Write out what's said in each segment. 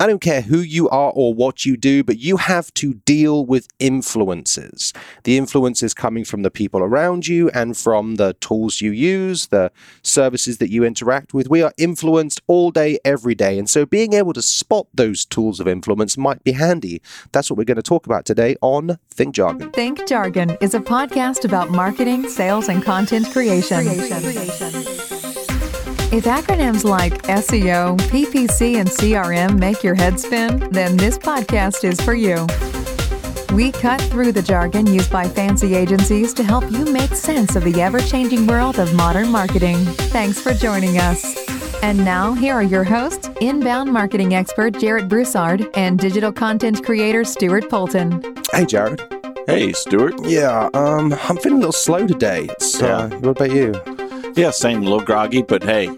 I don't care who you are or what you do, but you have to deal with influences. The influences coming from the people around you and from the tools you use, the services that you interact with. We are influenced all day, every day. And so being able to spot those tools of influence might be handy. That's what we're going to talk about today on Think Jargon. Think Jargon is a podcast about marketing, sales, and content creation. If acronyms like SEO, PPC, and CRM make your head spin, then this podcast is for you. We cut through the jargon used by fancy agencies to help you make sense of the ever changing world of modern marketing. Thanks for joining us. And now, here are your hosts inbound marketing expert Jarrett Broussard and digital content creator Stuart Polton. Hey, Jared. Hey, Stuart. Yeah, um, I'm feeling a little slow today. It's, uh, Yeah. what about you? Yeah, same, a little groggy, but hey,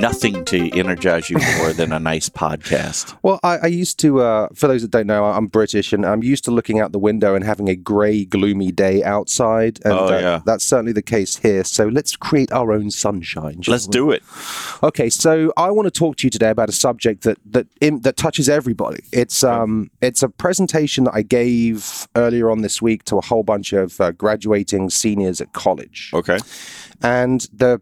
nothing to energize you more than a nice podcast. Well, I, I used to, uh, for those that don't know, I'm British and I'm used to looking out the window and having a grey, gloomy day outside. And Oh, uh, yeah. that's certainly the case here. So let's create our own sunshine. Let's we? do it. Okay, so I want to talk to you today about a subject that that im that touches everybody. It's um it's a presentation that I gave earlier on this week to a whole bunch of uh, graduating seniors at college, Okay. and the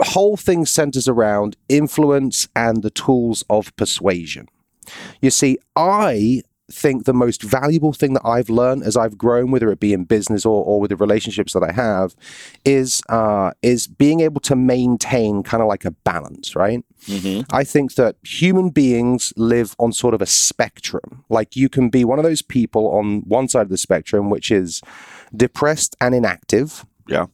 whole thing centers around influence and the tools of persuasion. You see, I think the most valuable thing that I've learned as I've grown, whether it be in business or, or with the relationships that I have, is uh, is being able to maintain kind of like a balance, right? hmm I think that human beings live on sort of a spectrum. Like you can be one of those people on one side of the spectrum, which is depressed and inactive. Yeah.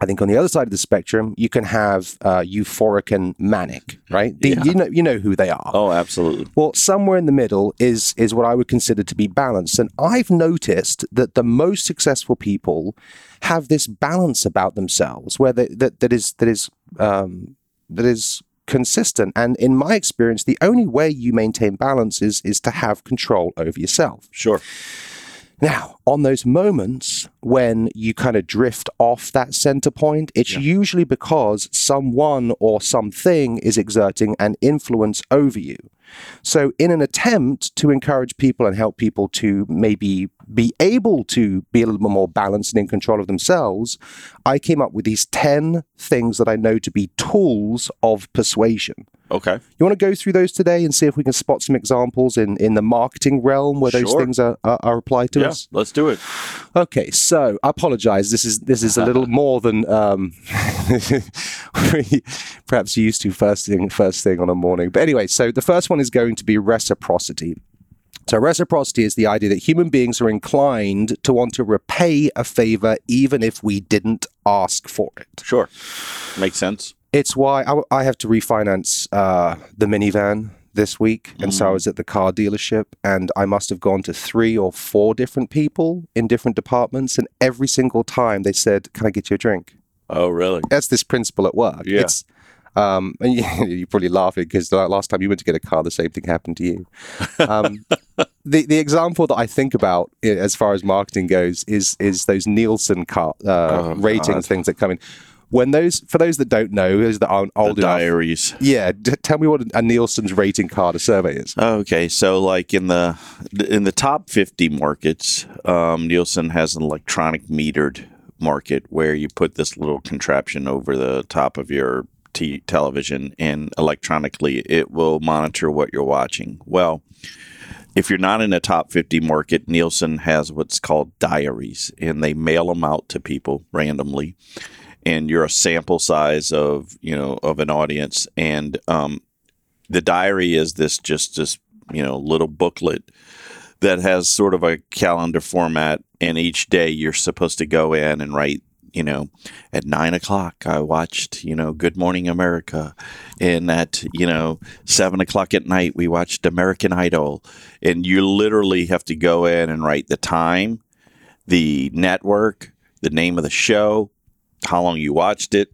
I think on the other side of the spectrum, you can have uh, euphoric and manic, right? The- Yeah. You know, you know who they are. Oh, absolutely. Well, somewhere in the middle is is what I would consider to be balanced, and I've noticed that the most successful people have this balance about themselves, where they, that that is that is um, that is consistent. And in my experience, the only way you maintain balance is is to have control over yourself. Sure. Now, on those moments when you kind of drift off that center point, it's Yeah. usually because someone or something is exerting an influence over you. So, in an attempt to encourage people and help people to maybe be able to be a little bit more balanced and in control of themselves, I came up with these 10 things that I know to be tools of persuasion. Okay. You want to go through those today and see if we can spot some examples in, in the marketing realm where those Sure. things are, are, are applied to yeah, us? let's do it. Okay, so I apologize. This is this is a little more than um, we perhaps used to first thing first thing on a morning. But anyway, so the first one is going to be reciprocity. So reciprocity is the idea that human beings are inclined to want to repay a favor even if we didn't ask for it. Sure. Makes sense. It's why I, I have to refinance uh, the minivan this week. And so I was at the car dealership and I must have gone to three or four different people in different departments. And every single time they said, Can I get you a drink? Oh, really? That's this principle at work. Yeah. It's, um, and you, you're probably laughing because the last time you went to get a car, the same thing happened to you. Um, the the example that I think about as far as marketing goes is is those Nielsen car uh, Oh, rating God. things that come in. When those, for those that don't know, those that aren't The old enough, diaries. yeah, d- tell me what a Nielsen's rating card a survey is. Okay, so like in the in the top 50 markets, um, Nielsen has an electronic metered market where you put this little contraption over the top of your t- television, and electronically it will monitor what you're watching. Well, if you're not in a top 50 market, Nielsen has what's called diaries, and they mail them out to people randomly. And you're a sample size of you know of an audience, and um, the diary is this just this you know little booklet that has sort of a calendar format. And each day you're supposed to go in and write you know at nine o'clock i watched you know good morning america. And at you know seven o'clock at night we watched american idol. And you literally have to go in and write the time the network the name of the show how long you watched it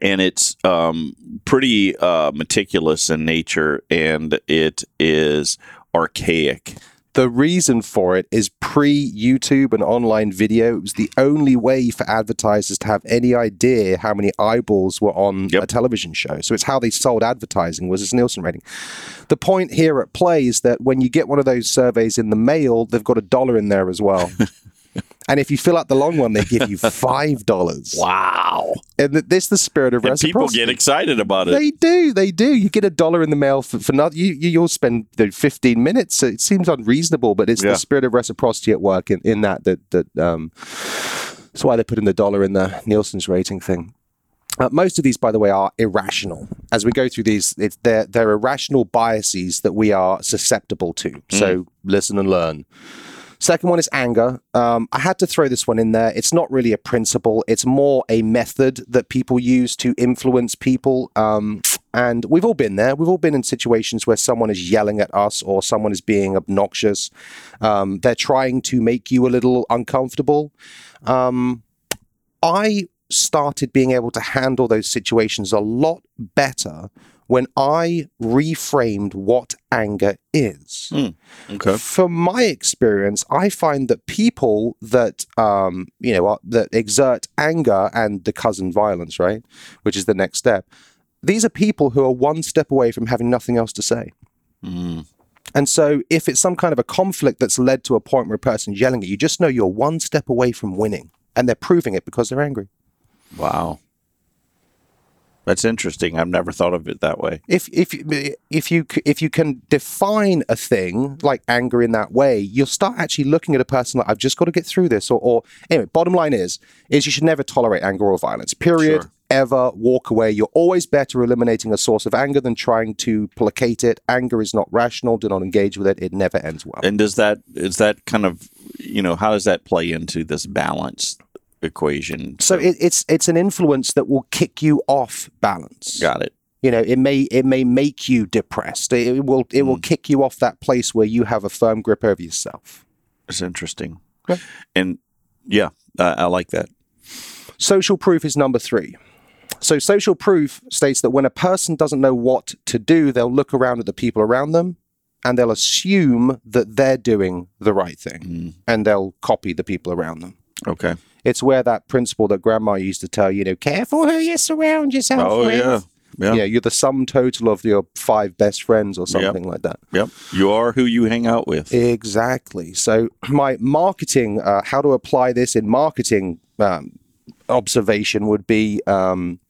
and it's um, pretty uh, meticulous in nature and it is archaic The reason for it is pre YouTube and online video. It was the only way for advertisers to have any idea how many eyeballs were on Yep. a television show. So it's how they sold advertising was its Nielsen rating. The point here at play is that when you get one of those surveys in the mail, they've got a dollar in there as well. and if you fill out the long one, they give you five dollars. Wow. And th- this is the spirit of And people get excited about it. They do, they do. You get a dollar in the mail for, for nothing. You, you, you'll spend the 15 minutes. It seems unreasonable, but it's Yeah. the spirit of reciprocity at work in, in that, that, that, um, that's why they put in the dollar in the Nielsen's rating thing. Uh, most of these, by the way, are irrational. As we go through these, it's, they're, they're irrational biases that we are susceptible to. So listen and learn. Second one is anger. Um, I had to throw this one in there. It's not really a principle, it's more a method that people use to influence people. Um, and we've all been there. We've all been in situations where someone is yelling at us or someone is being obnoxious. Um, they're trying to make you a little uncomfortable. Um, I started being able to handle those situations a lot better when I reframed what anger is. Okay. From my experience, I find that people that um, you know are, that exert anger and the cousin violence, right, which is the next step. These are people who are one step away from having nothing else to say. Mm. And so, if it's some kind of a conflict that's led to a point where a person's yelling at you, just know you're one step away from winning, and they're proving it because they're angry. Wow. That's interesting. I've never thought of it that way. if if you- if you if you can define a thing like anger in that way, you'll start actually looking at a person like I've just got to get through this. Or, or anyway, bottom line is is you should never tolerate anger or violence. Period. Sure. Ever walk away. You're always better eliminating a source of anger than trying to placate it. Anger is not rational. Do not engage with it. It never ends well. And does that is that kind of you know how does that play into this balance equation? so it, it's it's an influence that will kick you off balance. got it. you know it may it may make you depressed it, it will it will mm. kick you off that place where you have a firm grip over yourself It's interesting. Okay. And yeah, I, I like that. social proof is number three so social proof states that when a person doesn't know what to do they'll look around at the people around them and they'll assume that they're doing the right thing mm. and they'll copy the people around them Okay. it's where that principle that grandma used to tell you know careful who you surround yourself Oh with yeah. Yeah. yeah you're the sum total of your five best friends or something like that Yep. You are who you hang out with. Exactly. So my marketing, uh, how to apply this in marketing um, observation would be um,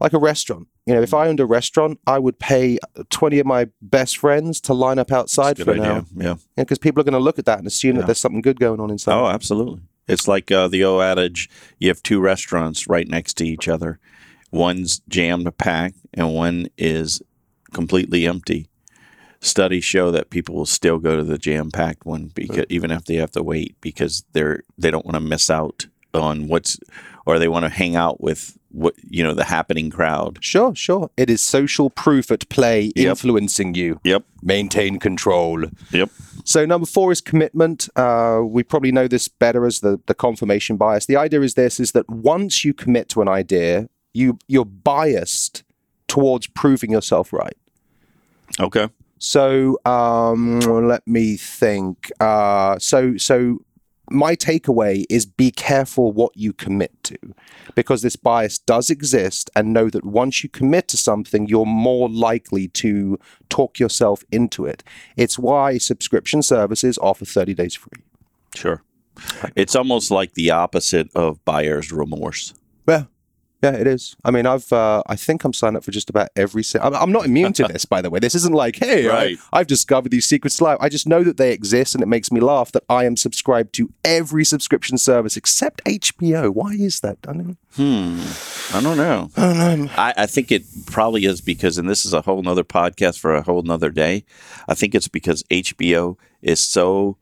like a restaurant. You know, if I owned a restaurant, I would pay twenty of my best friends to line up outside for an idea. hour, Yeah. because people are going to look at that and assume that there's something good going on inside. Oh, absolutely. It's like uh, the old adage: you have two restaurants right next to each other. One's jammed packed, and one is completely empty. Studies show that people will still go to the jam packed one because even if they have to wait because they're they don't want to miss out on what's or they want to hang out with what you know the happening crowd. Sure, sure. It is social proof at play influencing you. Yep. Maintain control. Yep. So number four is commitment. Uh, we probably know this better as the, the confirmation bias. The idea is this: is that once you commit to an idea, you you're biased towards proving yourself right. Okay. So um, let me think. Uh, so so my takeaway is be careful what you commit to, because this bias does exist, and know that once you commit to something, you're more likely to talk yourself into it. It's why subscription services offer 30 days free. Sure. It's almost like the opposite of buyer's remorse. Yeah. Yeah, it is. I mean, I've, uh, I think I'm signed up for just about every. Si- I'm, I'm not immune to this, by the way. This isn't like, hey, Right. I, I've discovered these secrets life. I just know that they exist, and it makes me laugh that I am subscribed to every subscription service except HBO. Why is that? Hmm, I don't know. I don't know. I, I think it probably is because, and this is a whole nother podcast for a whole nother day. I think it's because HBO is so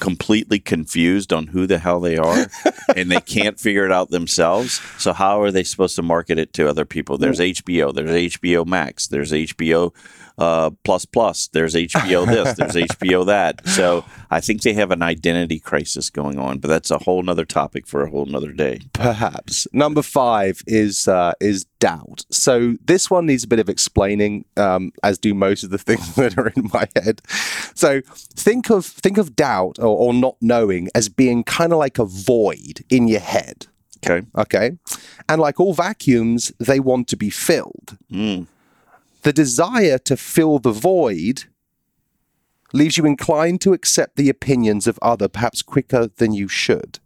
completely confused on who the hell they are and they can't figure it out themselves. So how are they supposed to market it to other people? There's HBO, there's HBO Max, there's HBO uh, plus plus. There's HBO this. There's HBO that. So I think they have an identity crisis going on, but that's a whole nother topic for a whole nother day. Perhaps number five is uh, is doubt. So this one needs a bit of explaining, um, as do most of the things that are in my head. So think of think of doubt or, or not knowing as being kind of like a void in your head. Okay. Okay, and like all vacuums, they want to be filled. Mm. The desire to fill the void leaves you inclined to accept the opinions of other perhaps quicker than you should.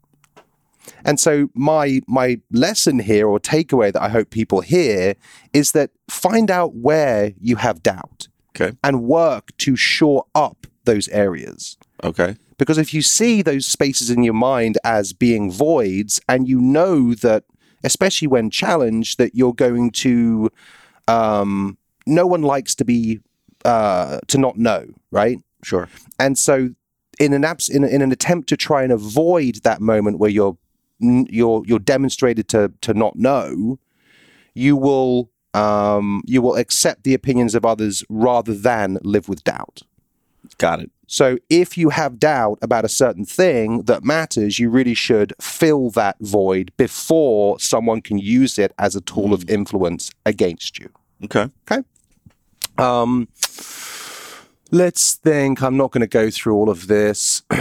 And so my my lesson here or takeaway that I hope people hear is that find out where you have doubt Okay. and work to shore up those areas. Okay. Because if you see those spaces in your mind as being voids and you know that especially when challenged that you're going to um no one likes to be uh to not know, right? Sure. And so, in an abs- in, in an attempt to try and avoid that moment where you're you're you're demonstrated to to not know, you will um, you will accept the opinions of others rather than live with doubt. Got it. So, if you have doubt about a certain thing that matters, you really should fill that void before someone can use it as a tool of influence against you. Okay. Okay. Um, let's think. I'm not going to go through all of this.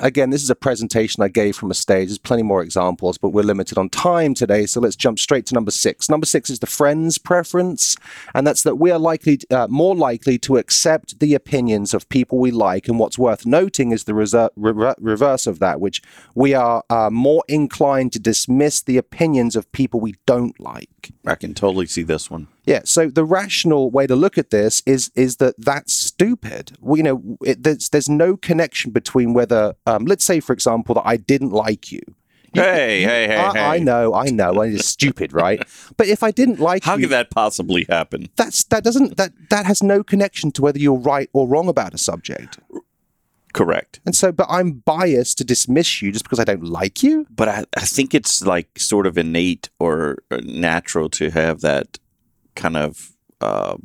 Again, this is a presentation I gave from a stage. There's plenty more examples, but we're limited on time today. So let's jump straight to number six. Number six is the friend's preference, and that's that we are likely, uh, more likely to accept the opinions of people we like. And what's worth noting is the reser- re- reverse of that, which we are uh, more inclined to dismiss the opinions of people we don't like. I can totally see this one. Yeah. So the rational way to look at this is is that that's stupid. We, you know, it, there's there's no connection between whether, um, let's say, for example, that I didn't like you. Hey, hey, hey, I, hey. I know, I know, it's stupid, right? But if I didn't like you How you, could that possibly happen? that's that doesn't that that has no connection to whether you're right or wrong about a subject. Correct. And so, but I'm biased to dismiss you just because I don't like you. But I, I think it's like sort of innate or uh, natural to have that kind of uh,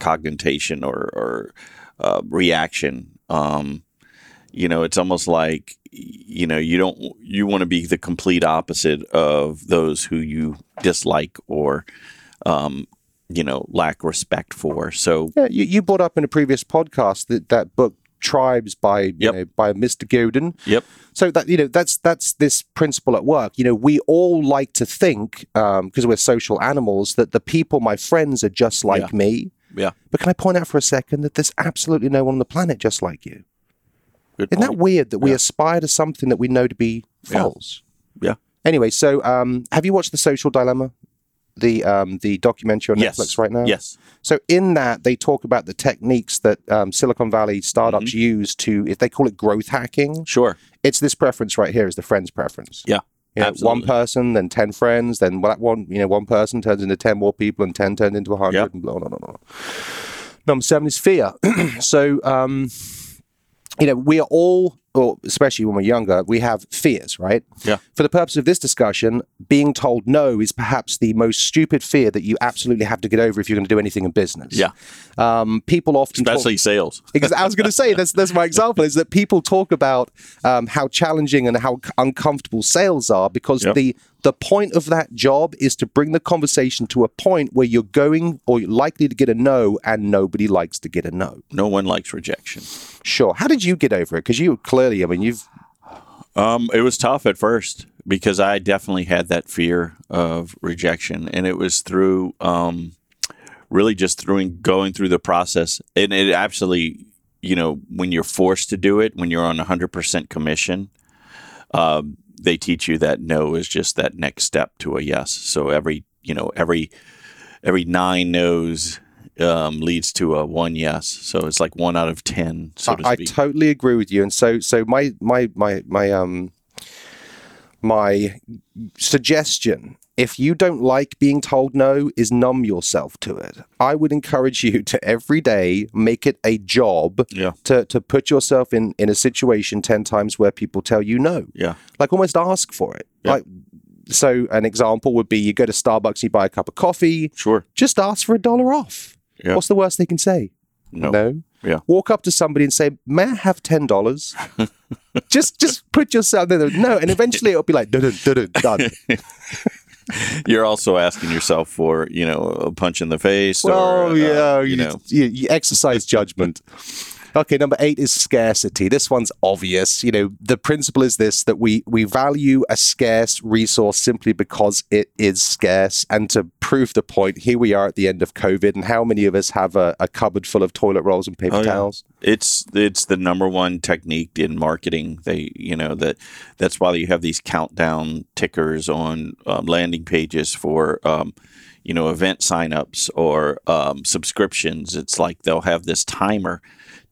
cognition or, or uh, reaction. Um, you know, it's almost like you know you don't you want to be the complete opposite of those who you dislike or um, you know lack respect for. So Yeah, you, you brought up in a previous podcast that that book Tribes by you Yep. know by Mr. Godin. yep, So that you know that's that's this principle at work. You know, we all like to think because we're social animals that the people, my friends, are just like Yeah. me. yeah, But can I point out for a second that there's absolutely no one on the planet just like you? good Isn't that weird that we Yeah. aspire to something that we know to be Yeah. false? Yeah. Anyway, so um, have you watched The Social Dilemma? The um, the documentary on Yes. Netflix right now. Yes, So in that they talk about the techniques that um, Silicon Valley startups Mm-hmm. use to, if they call it growth hacking, sure, it's this preference right here is the friend's preference. yeah, You know, one person, then ten friends, then that one, you know, one person turns into ten more people, and ten turned into a hundred, Yep. and blah blah blah. blah. Number seven is fear. so, um, you know, we are all, or especially when we're younger, we have fears, right? Yeah. For the purpose of this discussion, being told no is perhaps the most stupid fear that you absolutely have to get over if you're going to do anything in business. yeah. Um, people often talk- Especially sales. because I was going to say that's that's my example is that people talk about um, how challenging and how uncomfortable sales are because Yep. the the point of that job is to bring the conversation to a point where you're going or you're likely to get a no, and nobody likes to get a no. No one likes rejection. Sure. How did you get over it? Because you clearly, I mean, you've Um, it was tough at first because I definitely had that fear of rejection, and it was through um, really just through going through the process, and it absolutely, you know, when you're forced to do it, when you're on 100% commission, um, they teach you that no is just that next step to a yes. So every, you know, every every nine no's um, leads to a one yes. So it's like one out of ten, so to I, I totally agree with you. And so, so my my my my um my suggestion, if you don't like being told no, is numb yourself to it. I would encourage you to every day make it a job yeah, to to put yourself in in a situation ten times where people tell you no. yeah, Like almost ask for it. Yeah. Like so, an example would be you go to Starbucks, you buy a cup of coffee, sure. just ask for a dollar off. Yeah. What's the worst they can say? No. No. Yeah. Walk up to somebody and say, "May I have ten dollars?" just, just put yourself there. No, and eventually it'll be like, dun, dun, dun, done. You're also asking yourself for, you know, a punch in the face. Well, or, uh, yeah, you you, know, you, you exercise judgment. Okay, number eight is scarcity. This one's obvious. You know, the principle is this that we we value a scarce resource simply because it is scarce. And to prove the point, here we are at the end of COVID, and how many of us have a, a cupboard full of toilet rolls and paper Oh, yeah. towels? it's it's the number one technique in marketing. They, you know, that that's why you have these countdown tickers on um, landing pages for, um, you know, event signups or um, subscriptions. It's like they'll have this timer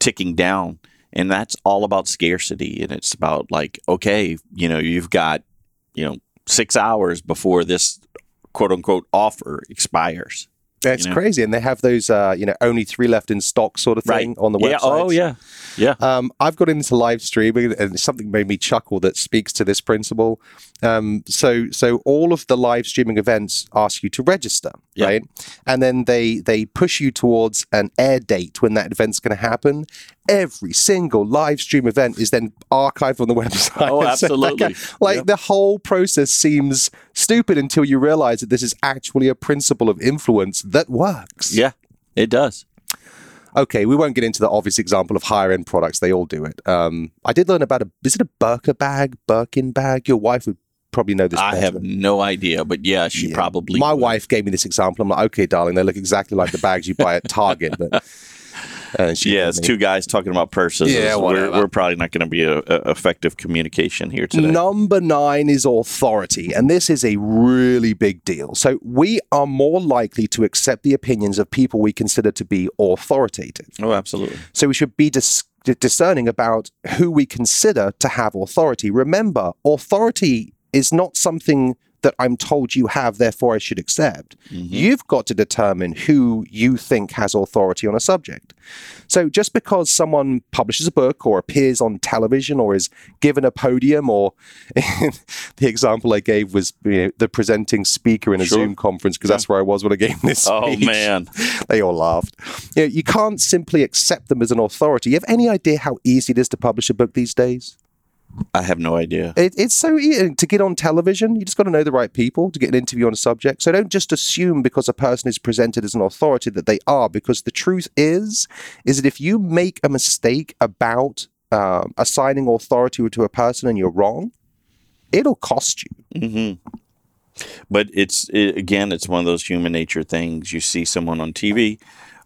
ticking down, and that's all about scarcity. And it's about like, okay, you know, you've got, you know, six hours before this quote unquote offer expires. It's You know? crazy, and they have those, uh, you know, only three left in stock sort of thing on the website. Yeah. Oh, yeah. Yeah. Um, I've got into live streaming, and something made me chuckle that speaks to this principle. Um, so, so all of the live streaming events ask you to register, Yeah. right? And then they they push you towards an air date when that event's going to happen. Every single live stream event is then archived on the website. Oh, So, like, absolutely. like Yeah. the whole process seems stupid until you realize that this is actually a principle of influence that works. Yeah. It does. Okay, we won't get into the obvious example of higher end products. They all do it. Um, I did learn about a is it a Birka bag, Birkin bag? Your wife would probably know this. I better. have no idea, but yeah, she Yeah. probably. My would. wife gave me this example. I'm like, okay, darling, they look exactly like the bags you buy at Target. But uh, she Yeah, it's me- two guys talking about purses. Yeah, we're, we're probably not going to be a, a effective communication here today. Number nine is authority, and this is a really big deal. So, we are more likely to accept the opinions of people we consider to be authoritative. Oh, absolutely. So we should be dis- discerning about who we consider to have authority. Remember, authority is not something that I'm told you have, therefore I should accept. Mm-hmm. You've got to determine who you think has authority on a subject. So just because someone publishes a book or appears on television or is given a podium, or the example I gave was you know, the presenting speaker in a Sure. Zoom conference, because that's where I was when I gave this. Oh speech man, they all laughed. You, know, you can't simply accept them as an authority. You have any idea how easy it is to publish a book these days? I have no idea. It, it's so easy to get on television. You just got to know the right people to get an interview on a subject. So don't just assume because a person is presented as an authority that they are. Because the truth is, is that if you make a mistake about um, assigning authority to a person and you're wrong, it'll cost you. hmm But it's it, again, it's one of those human nature things. You see someone on TV,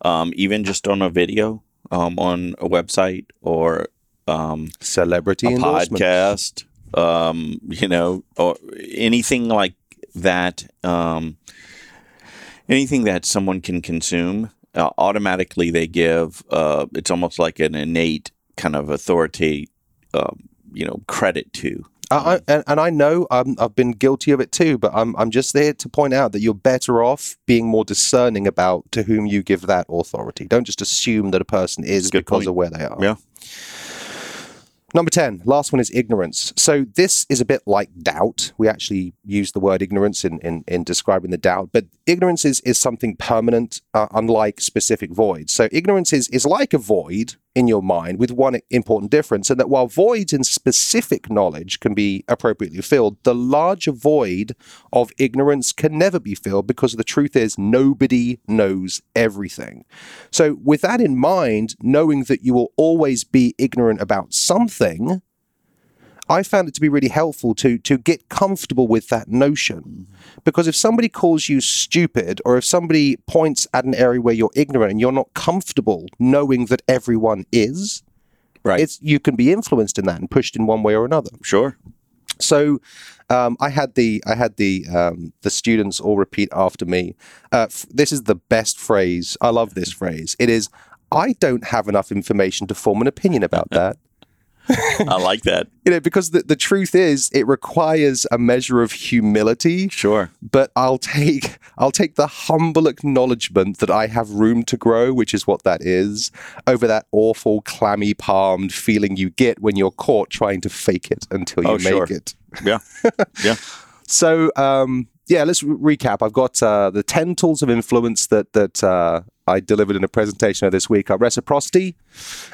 um, even just on a video, um, on a website or um, Celebrity a podcast, um, you know, or anything like that, um, anything that someone can consume, uh, automatically they give. Uh, it's almost like an innate kind of authority, um, you know, credit to. I, I, and, and I know um, I've been guilty of it too, but I'm I'm just there to point out that you're better off being more discerning about to whom you give that authority. Don't just assume that a person is Good because point. of where they are. Yeah. Number 10, last one is ignorance. So this is a bit like doubt. We actually use the word ignorance in, in, in describing the doubt, but ignorance is, is something permanent, uh, unlike specific voids. So ignorance is, is like a void in your mind with one important difference, and that while voids in specific knowledge can be appropriately filled, the larger void of ignorance can never be filled because the truth is nobody knows everything. So, with that in mind, knowing that you will always be ignorant about something, I found it to be really helpful to to get comfortable with that notion. Because if somebody calls you stupid or if somebody points at an area where you're ignorant and you're not comfortable knowing that everyone is, Right. it's you can be influenced in that and pushed in one way or another. sure. So um, I had the I had the um, the students all repeat after me. Uh, f- this is the best phrase. I love this phrase. It is. I don't have enough information to form an opinion about that. I like that. You know, because the, the truth is, it requires a measure of humility. Sure. But I'll take I'll take the humble acknowledgement that I have room to grow, which is what that is, over that awful clammy palmed feeling you get when you're caught trying to fake it until you Oh, make sure. it. Yeah. Yeah. So um, yeah, let's re- recap. I've got uh, the ten tools of influence that that uh, I delivered in a presentation this week are reciprocity,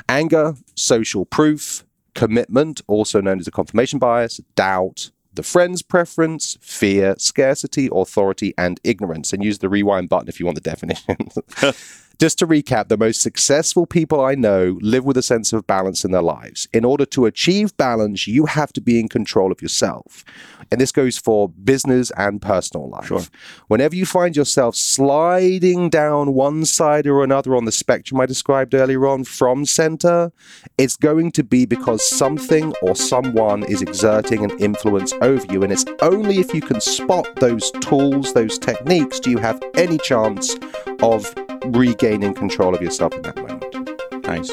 anger, social proof, commitment, also known as a confirmation bias, doubt, the friend's preference, fear, scarcity, authority, and ignorance. And use the rewind button if you want the definition. Just to recap, the most successful people I know live with a sense of balance in their lives. In order to achieve balance, you have to be in control of yourself. And this goes for business and personal life. Sure. Whenever you find yourself sliding down one side or another on the spectrum I described earlier on from center, it's going to be because something or someone is exerting an influence over you. And it's only if you can spot those tools, those techniques, do you have any chance of regaining control of yourself in that moment. Nice.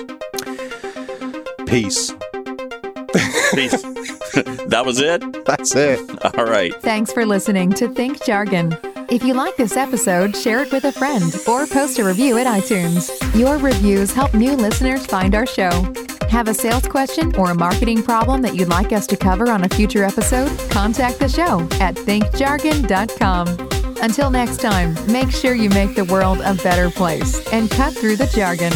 Peace. Peace. that was it? That's it. All right. Thanks for listening to Think Jargon. If you like this episode, share it with a friend or post a review at iTunes. Your reviews help new listeners find our show. Have a sales question or a marketing problem that you'd like us to cover on a future episode? Contact the show at thinkjargon.com. Until next time, make sure you make the world a better place and cut through the jargon.